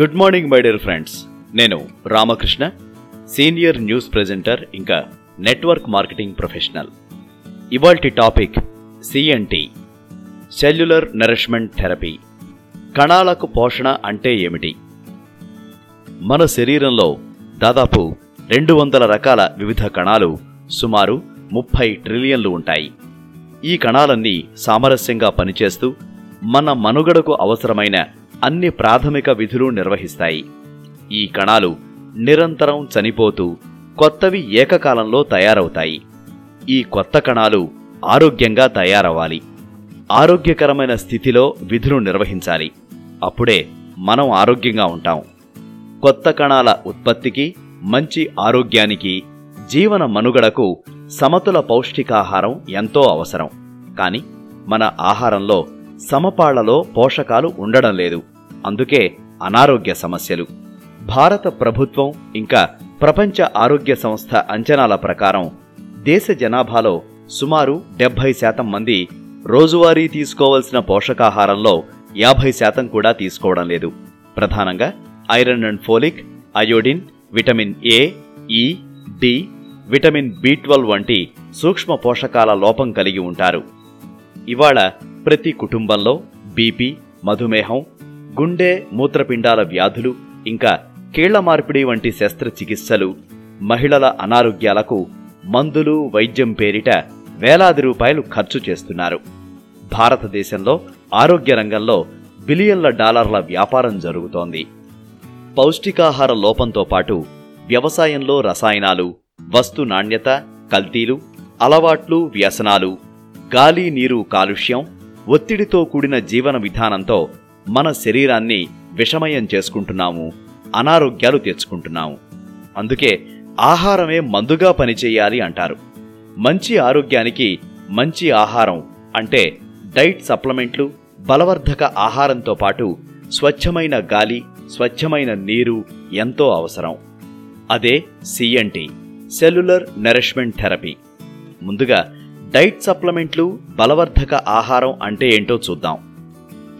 Good morning my dear friends నేను Ramakrishna senior news presenter ఇంకా network marketing professional ఇవాల్టి topic CNT cellular nourishment therapy కణాలకు పోషణ అంటే ఏమిటి? మన శరీరంలో దాదాపు రెండు వందల రకాల వివిధ కణాలు సుమారు ముప్పై ట్రిలియన్లు ఉంటాయి. ఈ కణాలన్నీ సామరస్యంగా పనిచేస్తూ మన మనుగడకు అవసరమైన అన్ని ప్రాథమిక విధులు నిర్వహిస్తాయి. ఈ కణాలు నిరంతరం చనిపోతూ కొత్తవి ఏకకాలంలో తయారవుతాయి. ఈ కొత్త కణాలు ఆరోగ్యంగా తయారవ్వాలి. ఆరోగ్యకరమైన స్థితిలో విధులు నిర్వహించాలి. అప్పుడే మనం ఆరోగ్యంగా ఉంటాం. కొత్త కణాల ఉత్పత్తికి మంచి ఆరోగ్యానికి జీవన మనుగడకు సమతుల పౌష్టికాహారం ఎంతో అవసరం. కానీ మన ఆహారంలో సమపాళ్ళలో పోషకాలు ఉండడం లేదు. అందుకే అనారోగ్య సమస్యలు. భారత ప్రభుత్వం ఇంకా ప్రపంచ ఆరోగ్య సంస్థ అంచనాల ప్రకారం దేశ జనాభాలో సుమారు డెబ్బై శాతం మంది రోజువారీ తీసుకోవలసిన పోషకాహారంలో యాభై శాతం కూడా తీసుకోవడం లేదు. ప్రధానంగా iron and folic iodine vitamin A E D vitamin B twelve వంటి సూక్ష్మ పోషకాల లోపం కలిగి ఉంటారు. ఇవాళ ప్రతి కుటుంబంలో బీపీ మధుమేహం గుండె మూత్రపిండాల వ్యాధులు ఇంకా కీళ్ళ మార్పిడి వంటి శస్త్రచికిత్సలు మహిళల అనారోగ్యాలకు మందులు వైద్యం పేరిట వేలాది రూపాయలు ఖర్చు చేస్తున్నారు. భారతదేశంలో ఆరోగ్య రంగంలో బిలియన్ల డాలర్ల వ్యాపారం జరుగుతోంది. పౌష్టికాహార లోపంతో పాటు వ్యవసాయంలో రసాయనాలు వస్తు నాణ్యత కల్తీలు అలవాట్లు వ్యసనాలు గాలి నీరు కాలుష్యం ఒత్తిడితో కూడిన జీవన విధానంతో మన శరీరాన్ని విషమయం చేసుకుంటున్నాము అనారోగ్యాలు తెచ్చుకుంటున్నాము. అందుకే ఆహారమే మందుగా పనిచేయాలి అంటారు. మంచి ఆరోగ్యానికి మంచి ఆహారం అంటే డైట్ సప్లిమెంట్లు బలవర్ధక ఆహారంతో పాటు స్వచ్ఛమైన గాలి స్వచ్ఛమైన నీరు ఎంతో అవసరం. అదే సిఎన్టి సెల్యులర్ నరిష్మెంట్ థెరపీ. ముందుగా డైట్ సప్లిమెంట్లు బలవర్ధక ఆహారం అంటే ఏంటో చూద్దాం.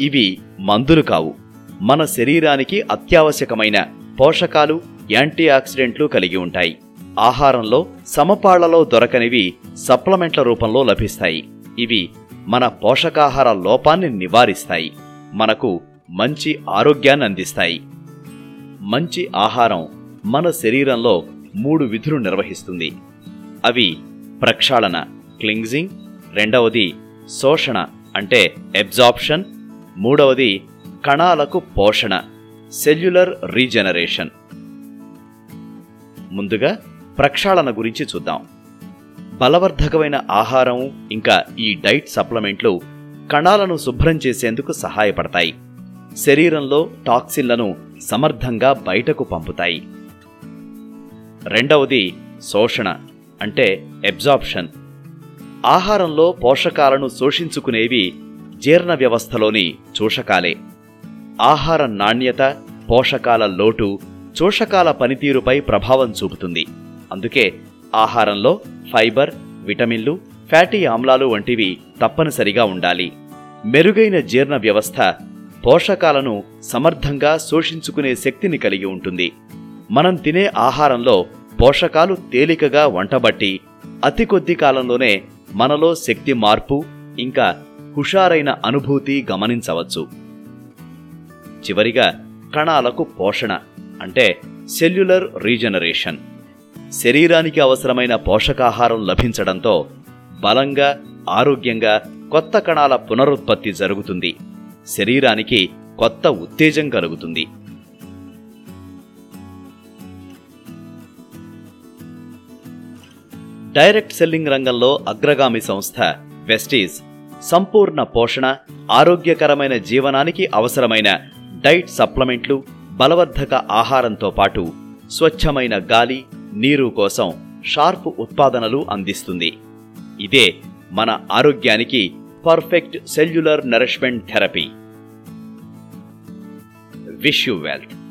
ఇవి మందులు కావు. మన శరీరానికి అత్యావశ్యకమైన పోషకాలు యాంటీ ఆక్సిడెంట్లు కలిగి ఉంటాయి. ఆహారంలో సమపాళ్ళలో దొరకనివి సప్లమెంట్ల రూపంలో లభిస్తాయి. ఇవి మన పోషకాహార లోపాన్ని నివారిస్తాయి. మనకు మంచి ఆరోగ్యాన్ని అందిస్తాయి. మంచి ఆహారం మన శరీరంలో మూడు విధులు నిర్వహిస్తుంది. అవి ప్రక్షాళన క్లింగ్జింగ్ రెండవది శోషణ అంటే ఎబ్జార్ప్షన్ మూడవది కణాలకు పోషణ సెల్యులర్ రీజనరేషన్. ముందుగా ప్రక్షాళన గురించి చూద్దాం. బలవర్ధకమైన ఆహారం ఇంకా ఈ డైట్ సప్లిమెంట్లు కణాలను శుభ్రం చేసేందుకు సహాయపడతాయి. శరీరంలో టాక్సిన్లను సమర్థంగా బయటకు పంపుతాయి. రెండవది శోషణ అంటే ఎబ్జాప్షన్ ఆహారంలో పోషకాలను శోషించుకునేవి జీర్ణ వ్యవస్థలోని చూషకాలే ఆహార నాణ్యత పోషకాల లోటు చూషకాల పనితీరుపై ప్రభావం చూపుతుంది. అందుకే ఆహారంలో ఫైబర్ విటమిన్లు ఫ్యాటీ ఆమ్లాలు వంటివి తప్పనిసరిగా ఉండాలి. మెరుగైన జీర్ణ వ్యవస్థ పోషకాలను సమర్థంగా శోషించుకునే శక్తిని కలిగి ఉంటుంది. మనం తినే ఆహారంలో పోషకాలు తేలికగా వంటబట్టి అతి కొద్ది కాలంలోనే మనలో శక్తి మార్పు ఇంకా హుషారైన అనుభూతి గమనించవచ్చు. చివరిగా కణాలకు పోషణ అంటే సెల్యులర్ రీజనరేషన్. శరీరానికి అవసరమైన పోషకాహారం లభించడంతో బలంగా ఆరోగ్యంగా కొత్త కణాల పునరుత్పత్తి జరుగుతుంది. శరీరానికి కొత్త ఉత్తేజం కలుగుతుంది. డైరెక్ట్ సెల్లింగ్ రంగంలో అగ్రగామి సంస్థ వెస్టీజ్ సంపూర్ణ పోషణ ఆరోగ్యకరమైన జీవనానికి అవసరమైన డైట్ సప్లిమెంట్లు బలవర్ధక ఆహారంతో పాటు స్వచ్ఛమైన గాలి నీరు కోసం షార్ప్ ఉత్పాదనలు అందిస్తుంది. ఇదే మన ఆరోగ్యానికి perfect cellular nourishment therapy. Wish you wealth.